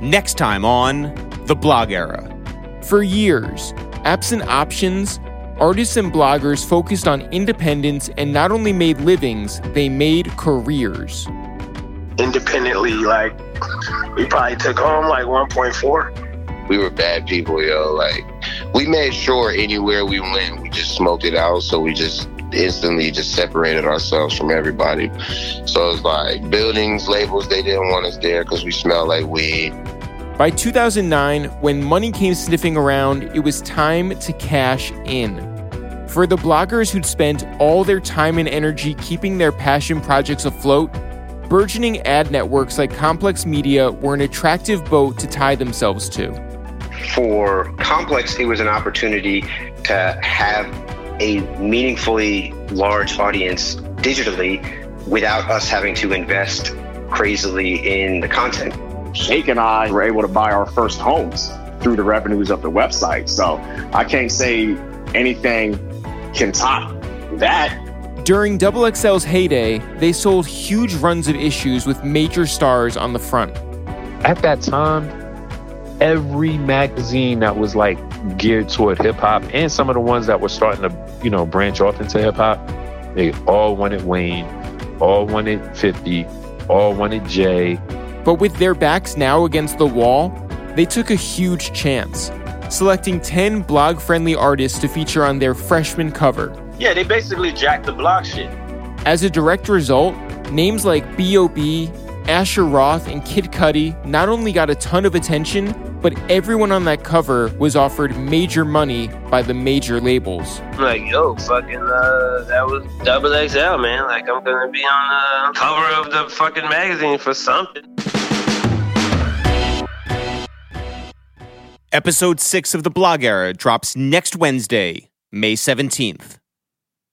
Next time on The Blog Era. For years, absent options, artists and bloggers focused on independence and not only made livings, they made careers. Independently, like, we probably took home like 1.4. We were bad people, yo. Like, we made sure anywhere we went, we just smoked it out. So we just instantly just separated ourselves from everybody. So it's like buildings, labels, they didn't want us there because we smelled like weed. By 2009, when money came sniffing around, it was time to cash in. For the bloggers who'd spent all their time and energy keeping their passion projects afloat, burgeoning ad networks like Complex Media were an attractive boat to tie themselves to. For Complex, it was an opportunity to have a meaningfully large audience digitally without us having to invest crazily in the content. Shake and I were able to buy our first homes through the revenues of the website. So I can't say anything can top that. During Double XL's heyday, they sold huge runs of issues with major stars on the front. At that time, every magazine that was like geared toward hip hop and some of the ones that were starting to, you know, branch off into hip hop, they all wanted Wayne, all wanted 50, all wanted Jay. But with their backs now against the wall, they took a huge chance, selecting 10 blog friendly artists to feature on their freshman cover. Yeah, they basically jacked the blog shit. As a direct result, names like B.O.B., Asher Roth, and Kid Cudi not only got a ton of attention, but everyone on that cover was offered major money by the major labels. Like, yo, fucking, uh, that was double XL, man. Like, I'm gonna be on the cover of the fucking magazine for something. Episode 6 of The Blog Era drops next Wednesday, May 17th.